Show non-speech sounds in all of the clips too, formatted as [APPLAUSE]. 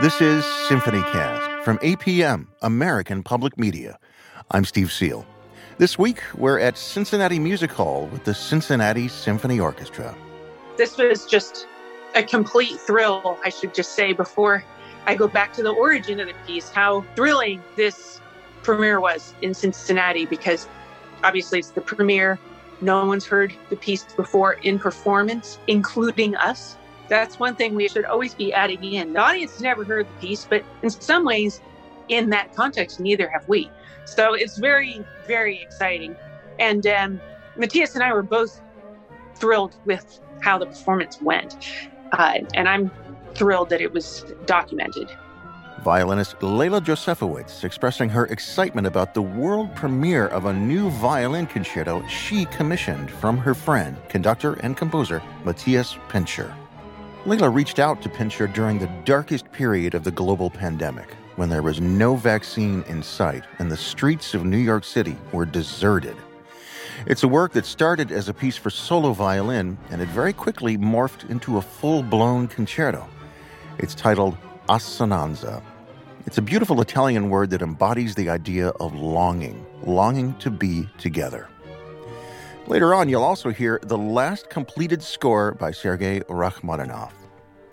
This is SymphonyCast from APM, American Public Media. I'm Steve Seel. This week, we're at Cincinnati Music Hall with the Cincinnati Symphony Orchestra. This was just a complete thrill, I should just say, before I go back to the origin of the piece, how thrilling this premiere was in Cincinnati, because obviously it's the premiere. No one's heard the piece before in performance, including us. That's one thing we should always be adding in. The audience has never heard the piece, but in some ways, in that context, neither have we. So it's very, very exciting. And um, Matthias and I were both thrilled with how the performance went. Uh, and I'm thrilled that it was documented. Violinist Leila Josefowicz expressing her excitement about the world premiere of a new violin concerto she commissioned from her friend, conductor and composer Matthias Pintscher. Leila reached out to Pintscher during the darkest period of the global pandemic, when there was no vaccine in sight and the streets of New York City were deserted. It's a work that started as a piece for solo violin and it very quickly morphed into a full blown concerto. It's titled Assonanza. It's a beautiful Italian word that embodies the idea of longing, longing to be together. Later on, you'll also hear the last completed score by Sergei Rachmaninoff.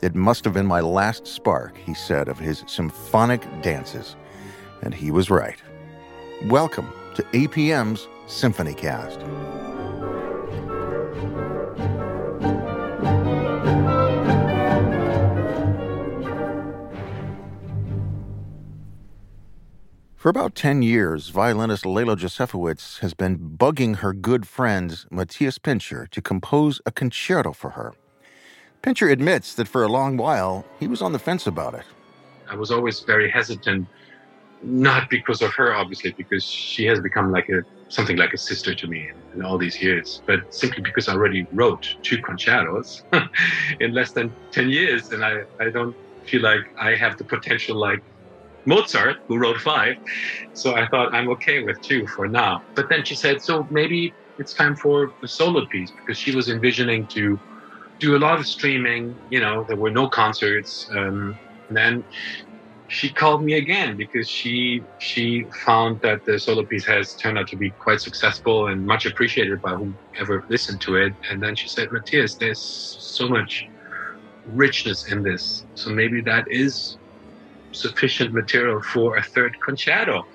It must have been my last spark, he said, of his symphonic dances. And he was right. Welcome to APM's Symphony Cast. For about 10 years, violinist Leila Josefowicz has been bugging her good friend Matthias Pintscher to compose a concerto for her. Pintscher admits that for a long while he was on the fence about it. I was always very hesitant, not because of her, obviously, because she has become like a something like a sister to me in, in all these years, but simply because I already wrote two concertos [LAUGHS] in less than 10 years, and I, I don't feel like I have the potential like Mozart, who wrote five. So I thought I'm okay with two for now. But then she said, so maybe it's time for a solo piece because she was envisioning to do a lot of streaming. You know, there were no concerts. Um, and then she called me again because she she found that the solo piece has turned out to be quite successful and much appreciated by whoever listened to it. And then she said, Matthias, there's so much richness in this. So maybe that is sufficient material for a third concerto.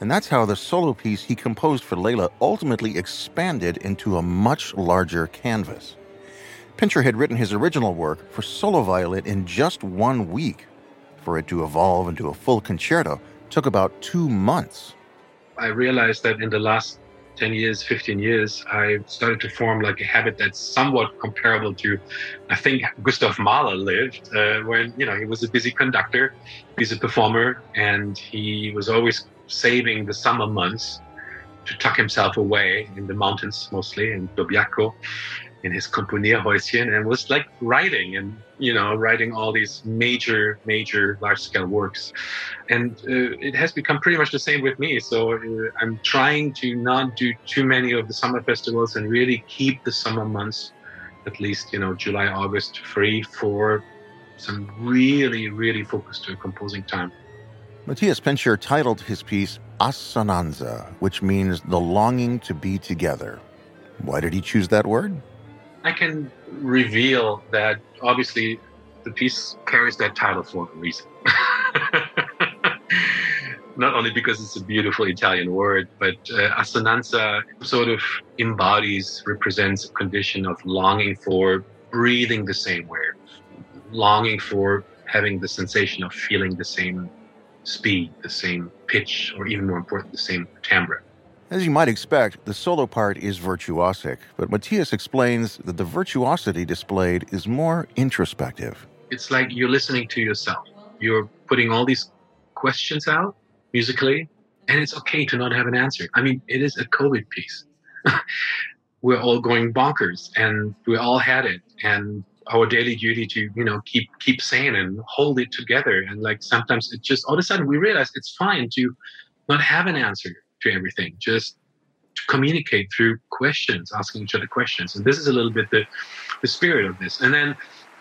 And that's how the solo piece he composed for Leila ultimately expanded into a much larger canvas. Pintscher had written his original work for solo violin in just one week. For it to evolve into a full concerto took about two months. I realized that in the last 10 years, 15 years, I started to form like a habit that's somewhat comparable to, I think, Gustav Mahler lived uh, when, you know, he was a busy conductor, he's a performer, and he was always saving the summer months to tuck himself away in the mountains, mostly in Dobbiaco, in his Komponierhäuschen and was like writing and you know writing all these major major large scale works. And uh, it has become pretty much the same with me. So uh, i'm trying to not do too many of the summer festivals and really keep the summer months at least you know july august free for some really really focused composing time. Matthias Pintscher titled his piece assonanza which means the longing to be together. Why did he choose that word I can reveal that obviously the piece carries that title for a reason. [LAUGHS] Not only because it's a beautiful Italian word, but uh, assonanza sort of embodies, represents a condition of longing for breathing the same way, longing for having the sensation of feeling the same speed, the same pitch, or even more important, the same timbre. As you might expect, the solo part is virtuosic, but Matthias explains that the virtuosity displayed is more introspective. It's like you're listening to yourself. You're putting all these questions out musically, and it's okay to not have an answer. I mean, it is a COVID piece. [LAUGHS] we're all going bonkers, and we all had it, and our daily duty to you know keep keep sane and hold it together. And like sometimes it just all of a sudden we realize it's fine to not have an answer to everything, just to communicate through questions, asking each other questions. And this is a little bit the, the spirit of this. And then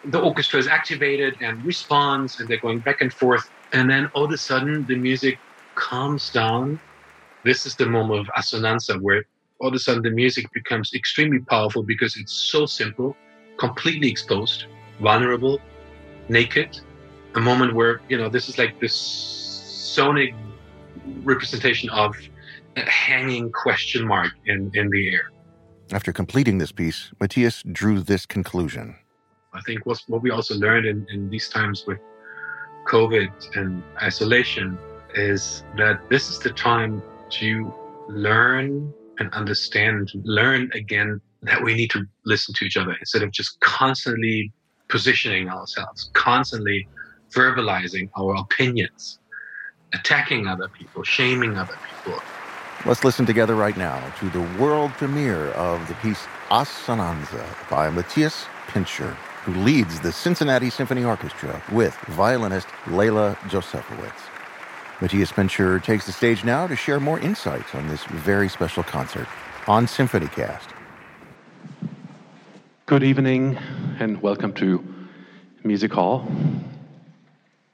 the orchestra is activated and responds, and they're going back and forth. And then all of a sudden, the music calms down. This is the moment of assonanza, where all of a sudden the music becomes extremely powerful because it's so simple, completely exposed, vulnerable, naked. A moment where, you know, this is like this sonic representation of hanging question mark in, in the air. After completing this piece, Matthias drew this conclusion. I think what's, what we also learned in, in these times with COVID and isolation is that this is the time to learn and understand, learn again that we need to listen to each other instead of just constantly positioning ourselves, constantly verbalizing our opinions, attacking other people, shaming other people. Let's listen together right now to the world premiere of the piece Assonanza by Matthias Pintscher who leads the Cincinnati Symphony Orchestra with violinist Leila Josefowicz. Matthias Pintscher takes the stage now to share more insights on this very special concert on SymphonyCast. Good evening and welcome to Music Hall.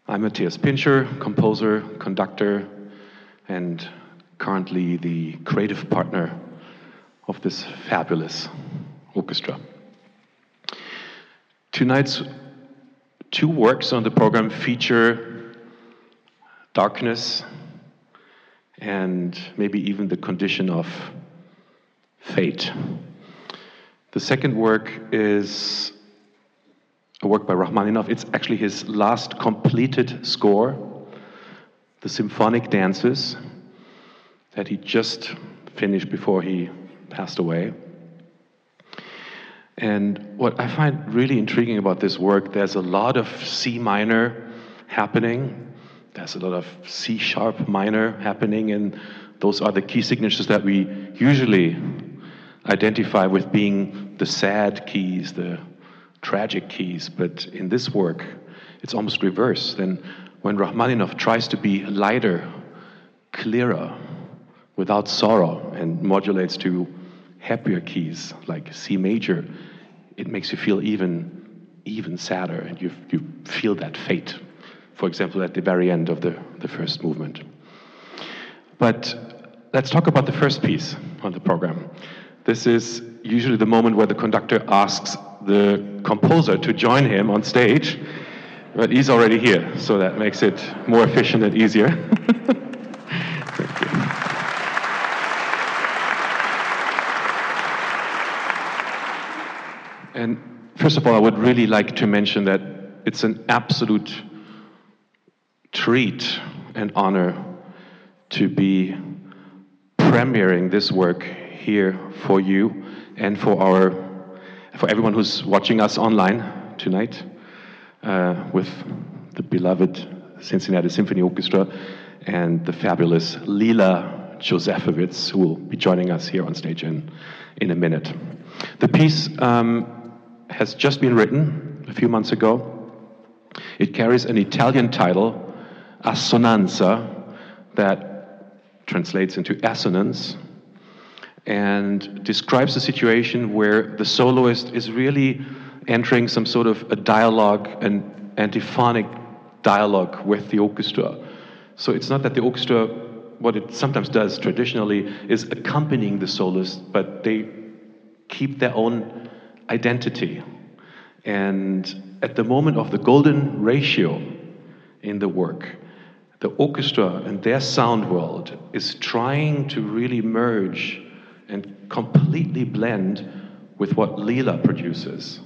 I'm Matthias Pintscher, composer, conductor, and currently the creative partner of this fabulous orchestra. Tonight's two works on the program feature darkness and maybe even the condition of fate. The second work is a work by Rachmaninoff. It's actually his last completed score, the Symphonic Dances, that he just finished before he passed away. And what I find really intriguing about this work, there's a lot of C minor happening, there's a lot of C sharp minor happening, and those are the key signatures that we usually identify with being the sad keys, the tragic keys. But in this work, it's almost reversed. Then when Rachmaninoff tries to be lighter, clearer, without sorrow, and modulates to happier keys like C major, it makes you feel even even sadder, and you you feel that fate. For example, at the very end of the, the first movement. But let's talk about the first piece on the program. This is usually the moment where the conductor asks the composer to join him on stage, but he's already here, so that makes it more efficient and easier. [LAUGHS] And first of all, I would really like to mention that it's an absolute treat and honor to be premiering this work here for you and for our for everyone who's watching us online tonight uh, with the beloved Cincinnati Symphony Orchestra and the fabulous Leila Josefowicz, who will be joining us here on stage in, in a minute. The piece um, has just been written a few months ago. It carries an Italian title, Assonanza, that translates into assonance and describes a situation where the soloist is really entering some sort of a dialogue, an antiphonic dialogue with the orchestra. So it's not that the orchestra, what it sometimes does traditionally, is accompanying the soloist, but they keep their own identity. And at the moment of the golden ratio in the work, the orchestra and their sound world is trying to really merge and completely blend with what Leila produces.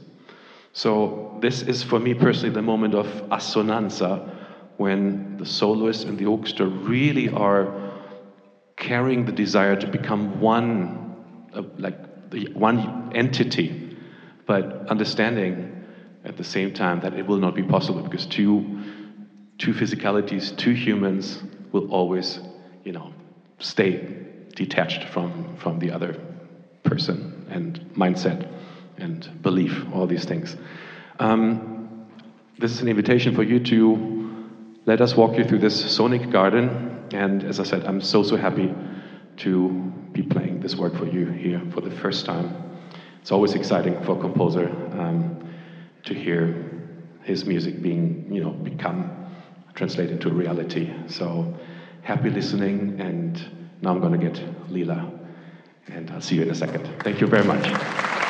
So, this is for me personally the moment of assonanza when the soloist and the orchestra really are carrying the desire to become one, uh, like one entity but understanding at the same time that it will not be possible because two, two physicalities, two humans will always, you know, stay detached from, from the other person and mindset and belief, all these things. Um, this is an invitation for you to let us walk you through this sonic garden. And as I said, I'm so, so happy to be playing this work for you here for the first time it's always exciting for a composer um, to hear his music being, you know, become translated into reality. So happy listening, and now I'm going to get Leila, and I'll see you in a second. Thank you very much.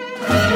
Bye. [LAUGHS]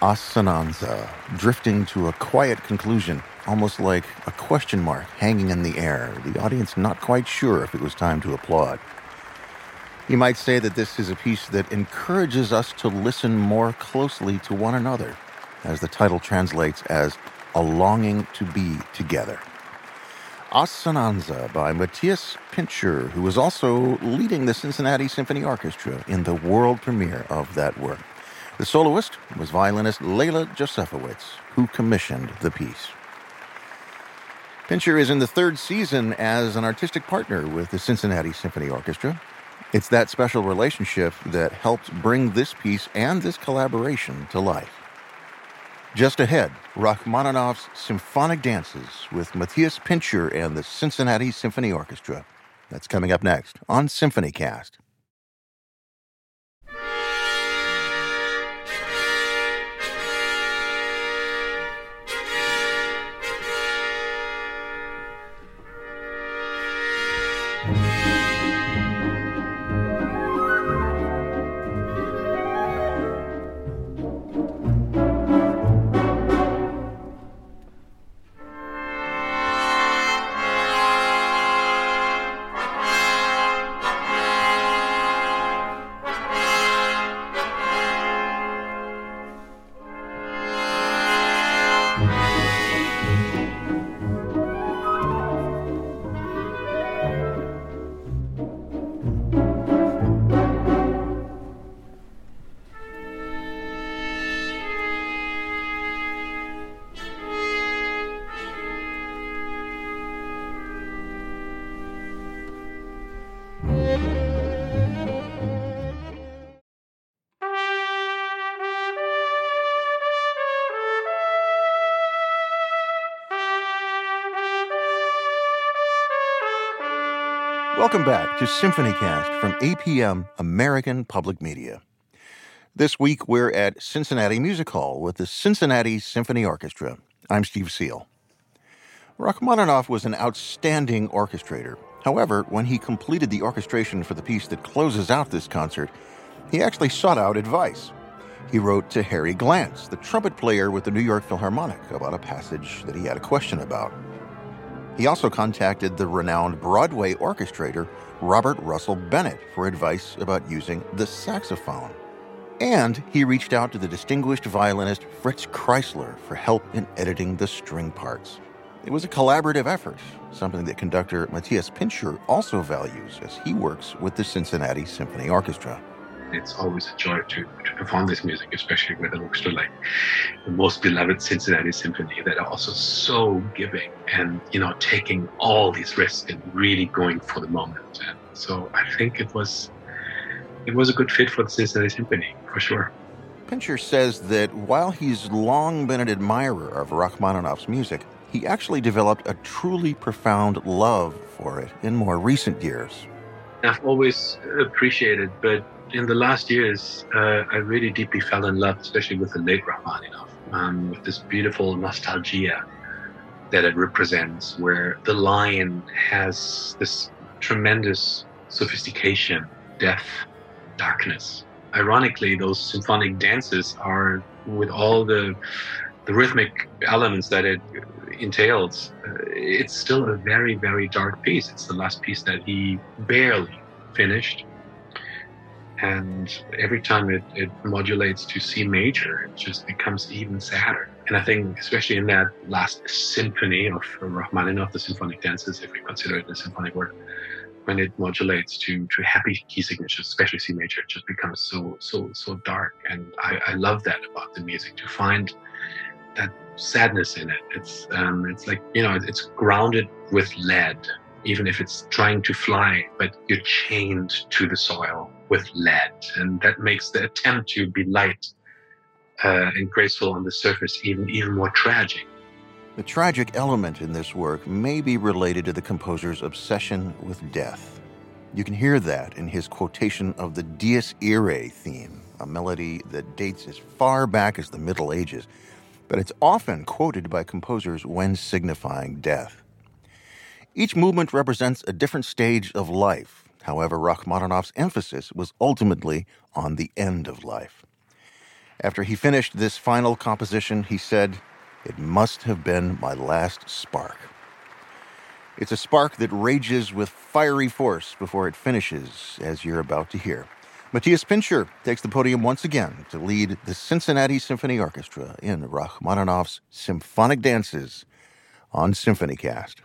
Assonanza, drifting to a quiet conclusion, almost like a question mark hanging in the air, the audience not quite sure if it was time to applaud. You might say that this is a piece that encourages us to listen more closely to one another, as the title translates as a longing to be together. Assonanza by Matthias Pintscher, who was also leading the Cincinnati Symphony Orchestra in the world premiere of that work. The soloist was violinist Leila Josefowicz, who commissioned the piece. Pintscher is in the third season as an artistic partner with the Cincinnati Symphony Orchestra. It's that special relationship that helped bring this piece and this collaboration to life. Just ahead, Rachmaninoff's Symphonic Dances with Matthias Pintscher and the Cincinnati Symphony Orchestra. That's coming up next on SymphonyCast. Welcome back to SymphonyCast from APM American Public Media. This week we're at Cincinnati Music Hall with the Cincinnati Symphony Orchestra. I'm Steve Seel. Rachmaninoff was an outstanding orchestrator. However, when he completed the orchestration for the piece that closes out this concert, he actually sought out advice. He wrote to Harry Glantz, the trumpet player with the New York Philharmonic, about a passage that he had a question about. He also contacted the renowned Broadway orchestrator Robert Russell Bennett for advice about using the saxophone. And he reached out to the distinguished violinist Fritz Kreisler for help in editing the string parts. It was a collaborative effort, something that conductor Matthias Pintscher also values as he works with the Cincinnati Symphony Orchestra it's always a joy to, to perform this music, especially with an orchestra like the most beloved Cincinnati Symphony that are also so giving and you know taking all these risks and really going for the moment. And so I think it was it was a good fit for the Cincinnati Symphony for sure. Pintscher says that while he's long been an admirer of Rachmaninoff's music, he actually developed a truly profound love for it in more recent years. I've always appreciated, but in the last years, uh, I really deeply fell in love, especially with the late Rachmaninoff, um, with this beautiful nostalgia that it represents, where the lion has this tremendous sophistication, death, darkness. Ironically, those symphonic dances are, with all the the rhythmic elements that it entails, uh, it's still a very, very dark piece. It's the last piece that he barely finished and every time it, it modulates to C major, it just becomes even sadder. And I think, especially in that last symphony of Rachmaninoff, the symphonic dances, if we consider it a symphonic work, when it modulates to to happy key signatures, especially C major, it just becomes so so so dark. And I, I love that about the music to find that sadness in it. It's um, it's like you know it's grounded with lead, even if it's trying to fly, but you're chained to the soil with lead. And that makes the attempt to be light uh, and graceful on the surface even, even more tragic. The tragic element in this work may be related to the composer's obsession with death. You can hear that in his quotation of the Dies Irae theme, a melody that dates as far back as the Middle Ages, but it's often quoted by composers when signifying death. Each movement represents a different stage of life, However, Rachmaninoff's emphasis was ultimately on the end of life. After he finished this final composition, he said, It must have been my last spark. It's a spark that rages with fiery force before it finishes, as you're about to hear. Matthias Pintscher takes the podium once again to lead the Cincinnati Symphony Orchestra in Rachmaninoff's Symphonic Dances on SymphonyCast.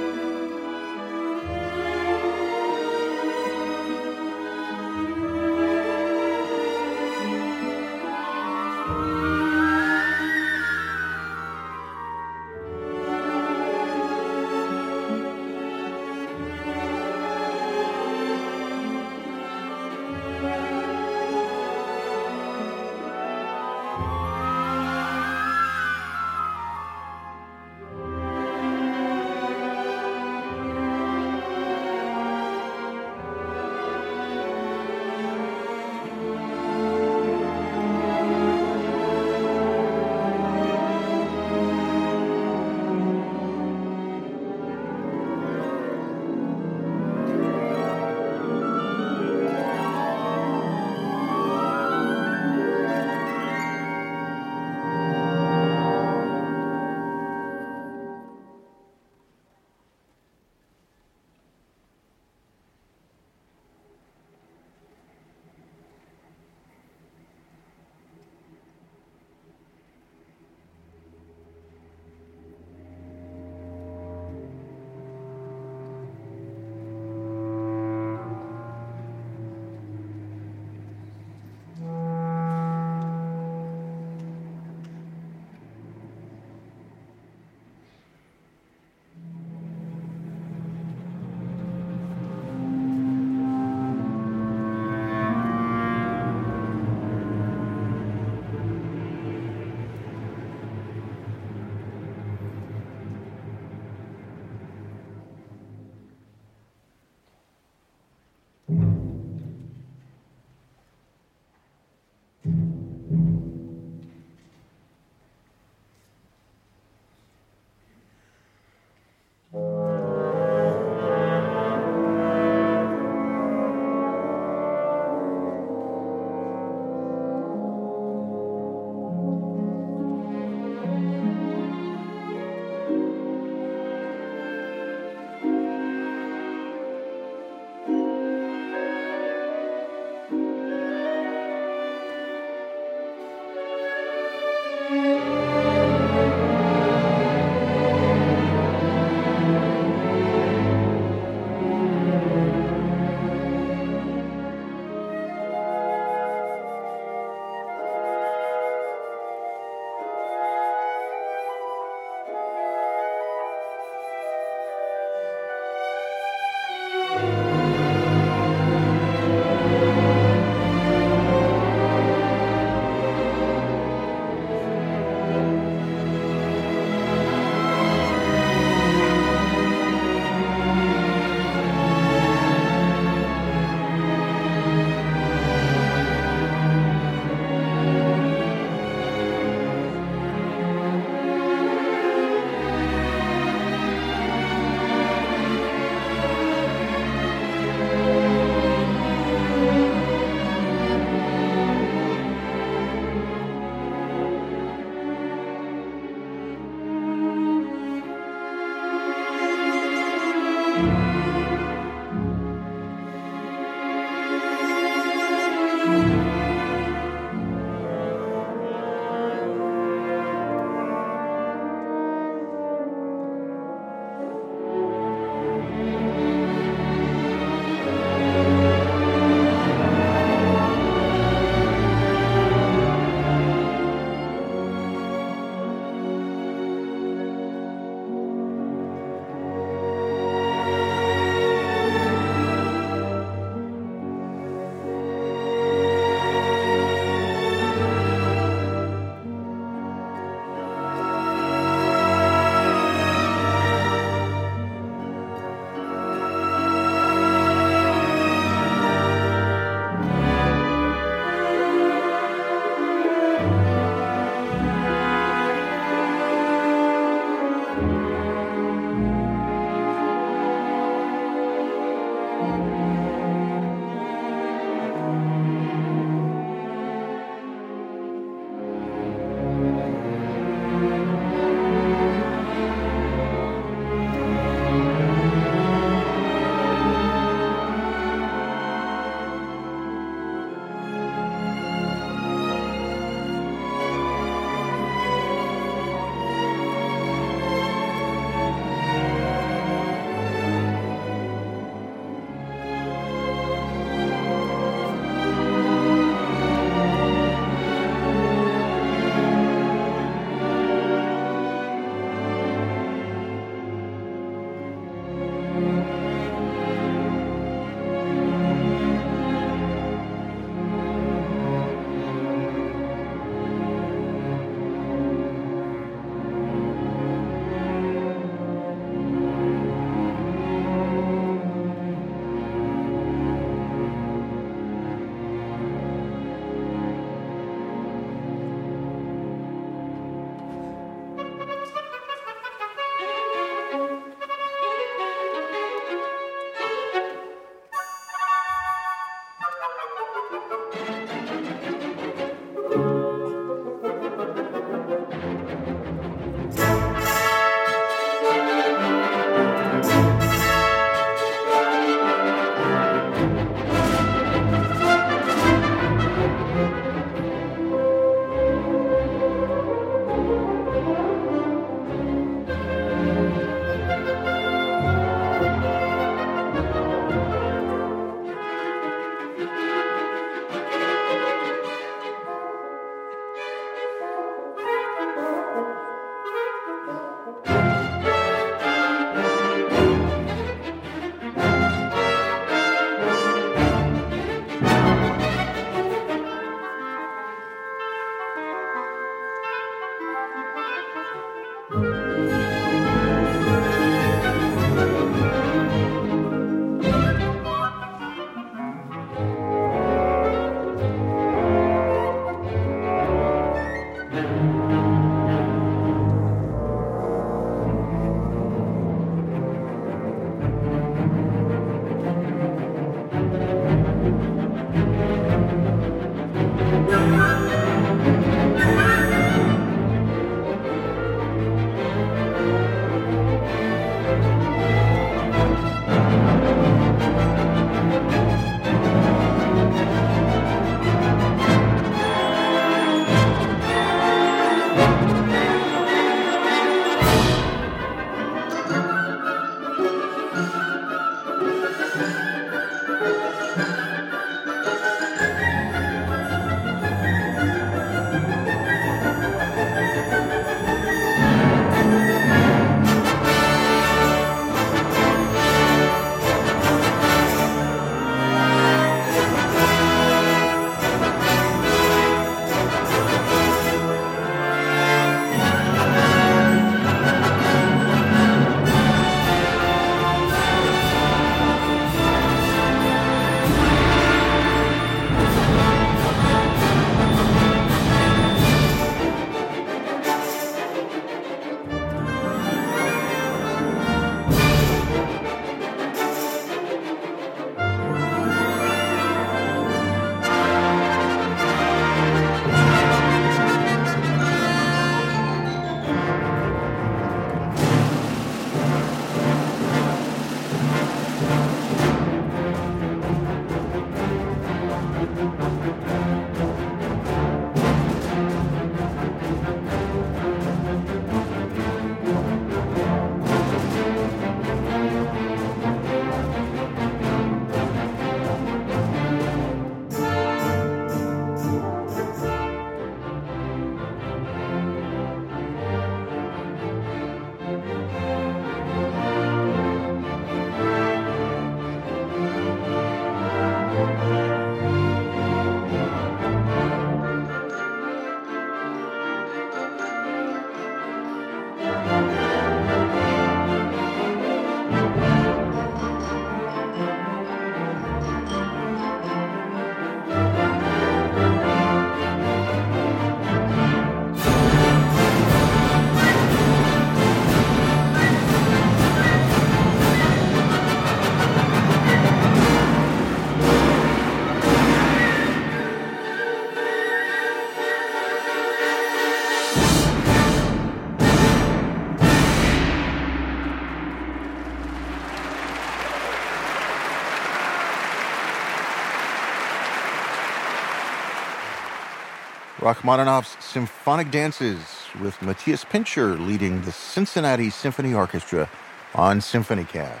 Rachmaninoff's Symphonic Dances with Matthias Pintscher leading the Cincinnati Symphony Orchestra on SymphonyCast.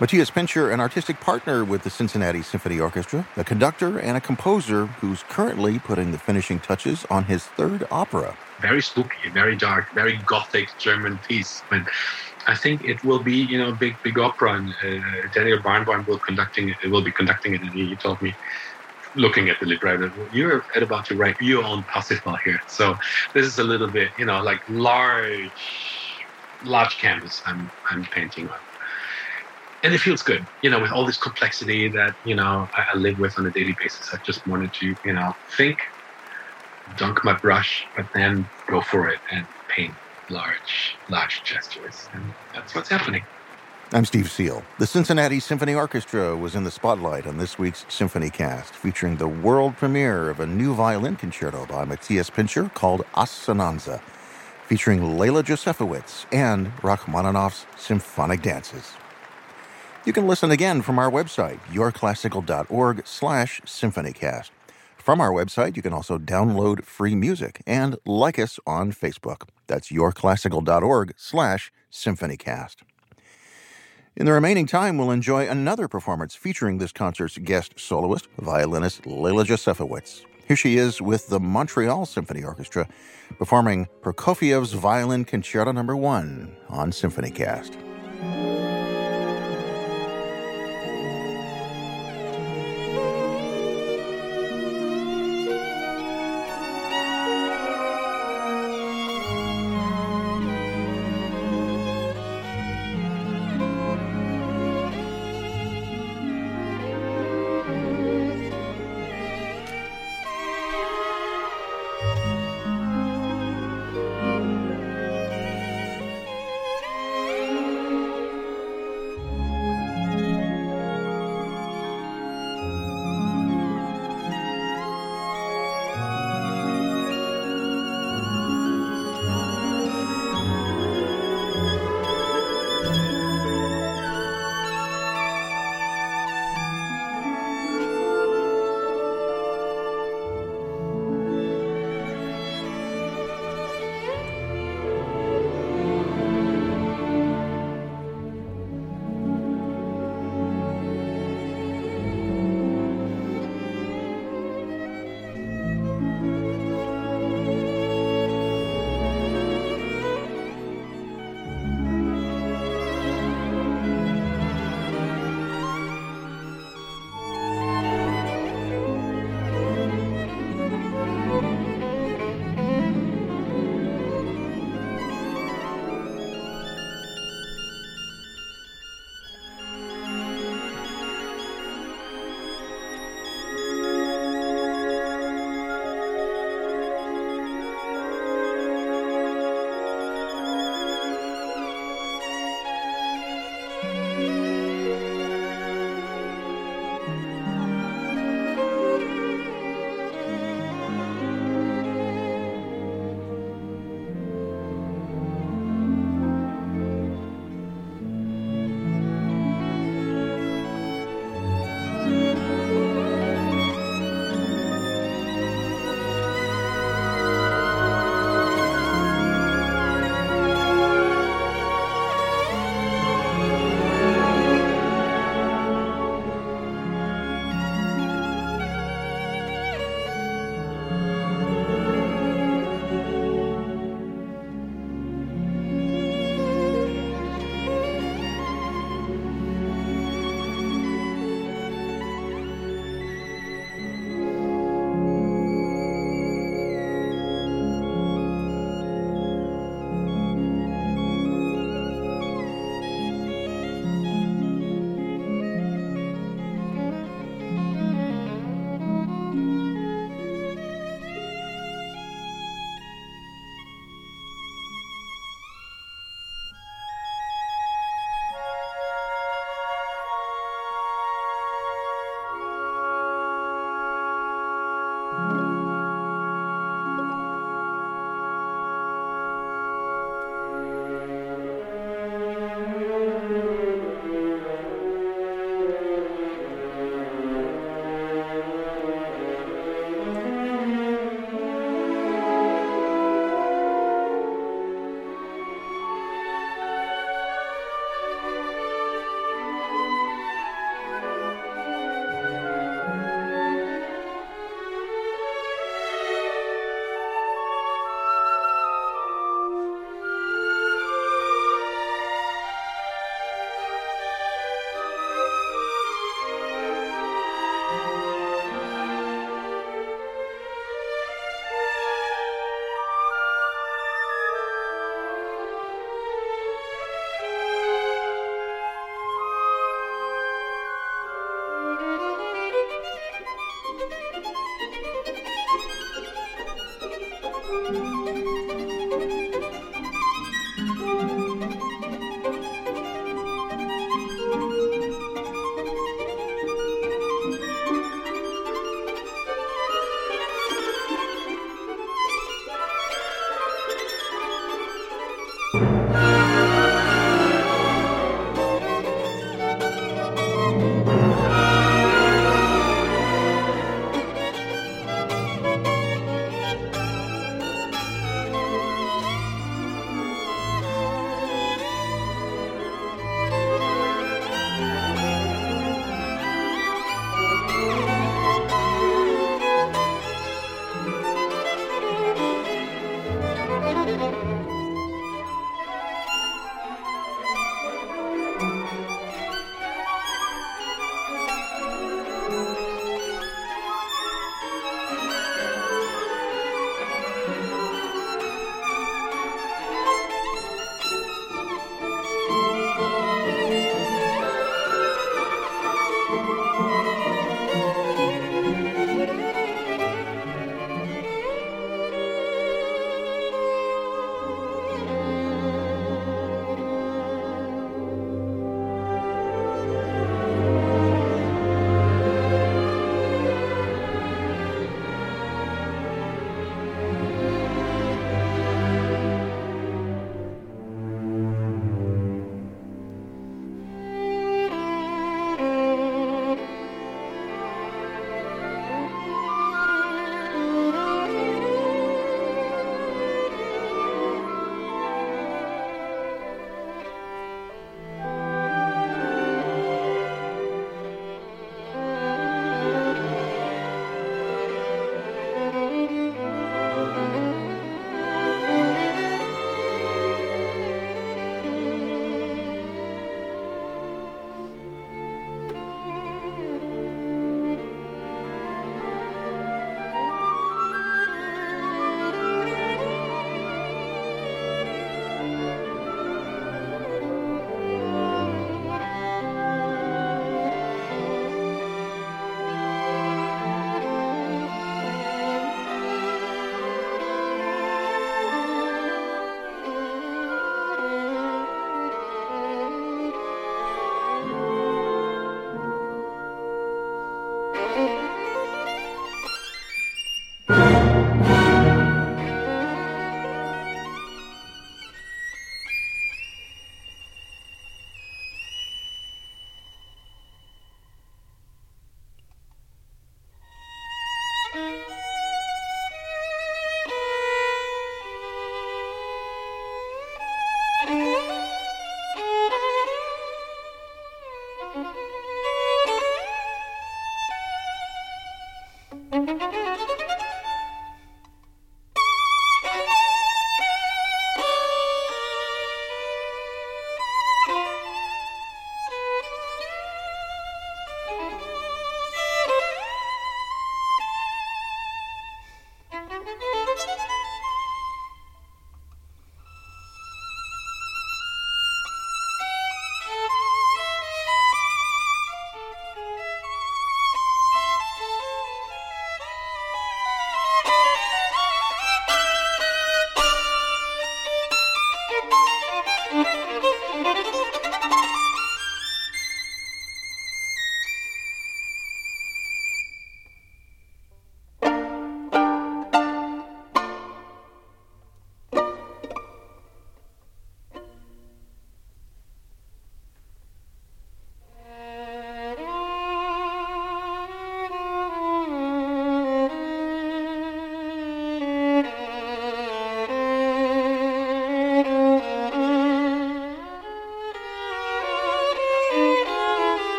Matthias Pintscher, an artistic partner with the Cincinnati Symphony Orchestra, a conductor and a composer who's currently putting the finishing touches on his third opera. Very spooky, very dark, very gothic German piece. And I think it will be, you know, big, big opera. And uh, Daniel Barenboim will conducting it. Will be conducting it, and he told me looking at the libretto, you're about to write your own Parsifal here. So this is a little bit, you know, like large, large canvas I'm, I'm painting on. And it feels good, you know, with all this complexity that, you know, I, I live with on a daily basis. I just wanted to, you know, think, dunk my brush, but then go for it and paint large, large gestures. And that's what's happening. I'm Steve Seel. The Cincinnati Symphony Orchestra was in the spotlight on this week's SymphonyCast, featuring the world premiere of a new violin concerto by Matthias Pintscher called Assonanza, featuring Leila Josefowicz and Rachmaninoff's Symphonic Dances. You can listen again from our website, yourclassical.org slash symphonycast. From our website, you can also download free music and like us on Facebook. That's yourclassical.org slash symphonycast. In the remaining time, we'll enjoy another performance featuring this concert's guest soloist, violinist Leila Josefowicz. Here she is with the Montreal Symphony Orchestra performing Prokofiev's Violin Concerto No. 1 on SymphonyCast.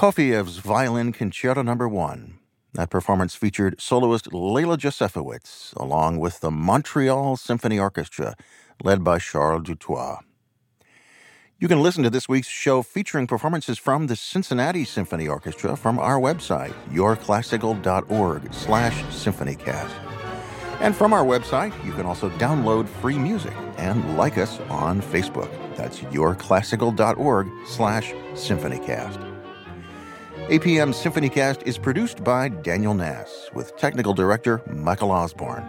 Prokofiev's Violin Concerto no. 1. That performance featured soloist Leila Josefowicz, along with the Montreal Symphony Orchestra, led by Charles Dutoit. You can listen to this week's show featuring performances from the Cincinnati Symphony Orchestra from our website, yourclassical.org slash symphonycast. And from our website, you can also download free music and like us on Facebook. That's yourclassical.org slash symphonycast. APM Symphonycast is produced by Daniel Nass with technical director Michael Osborne.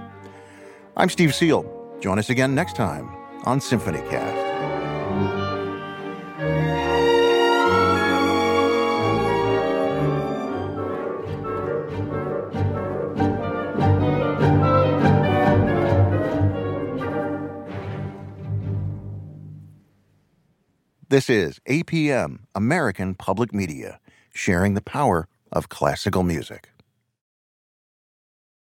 I'm Steve Seel. Join us again next time on Symphonycast. This is APM, American Public Media, sharing the power of classical music.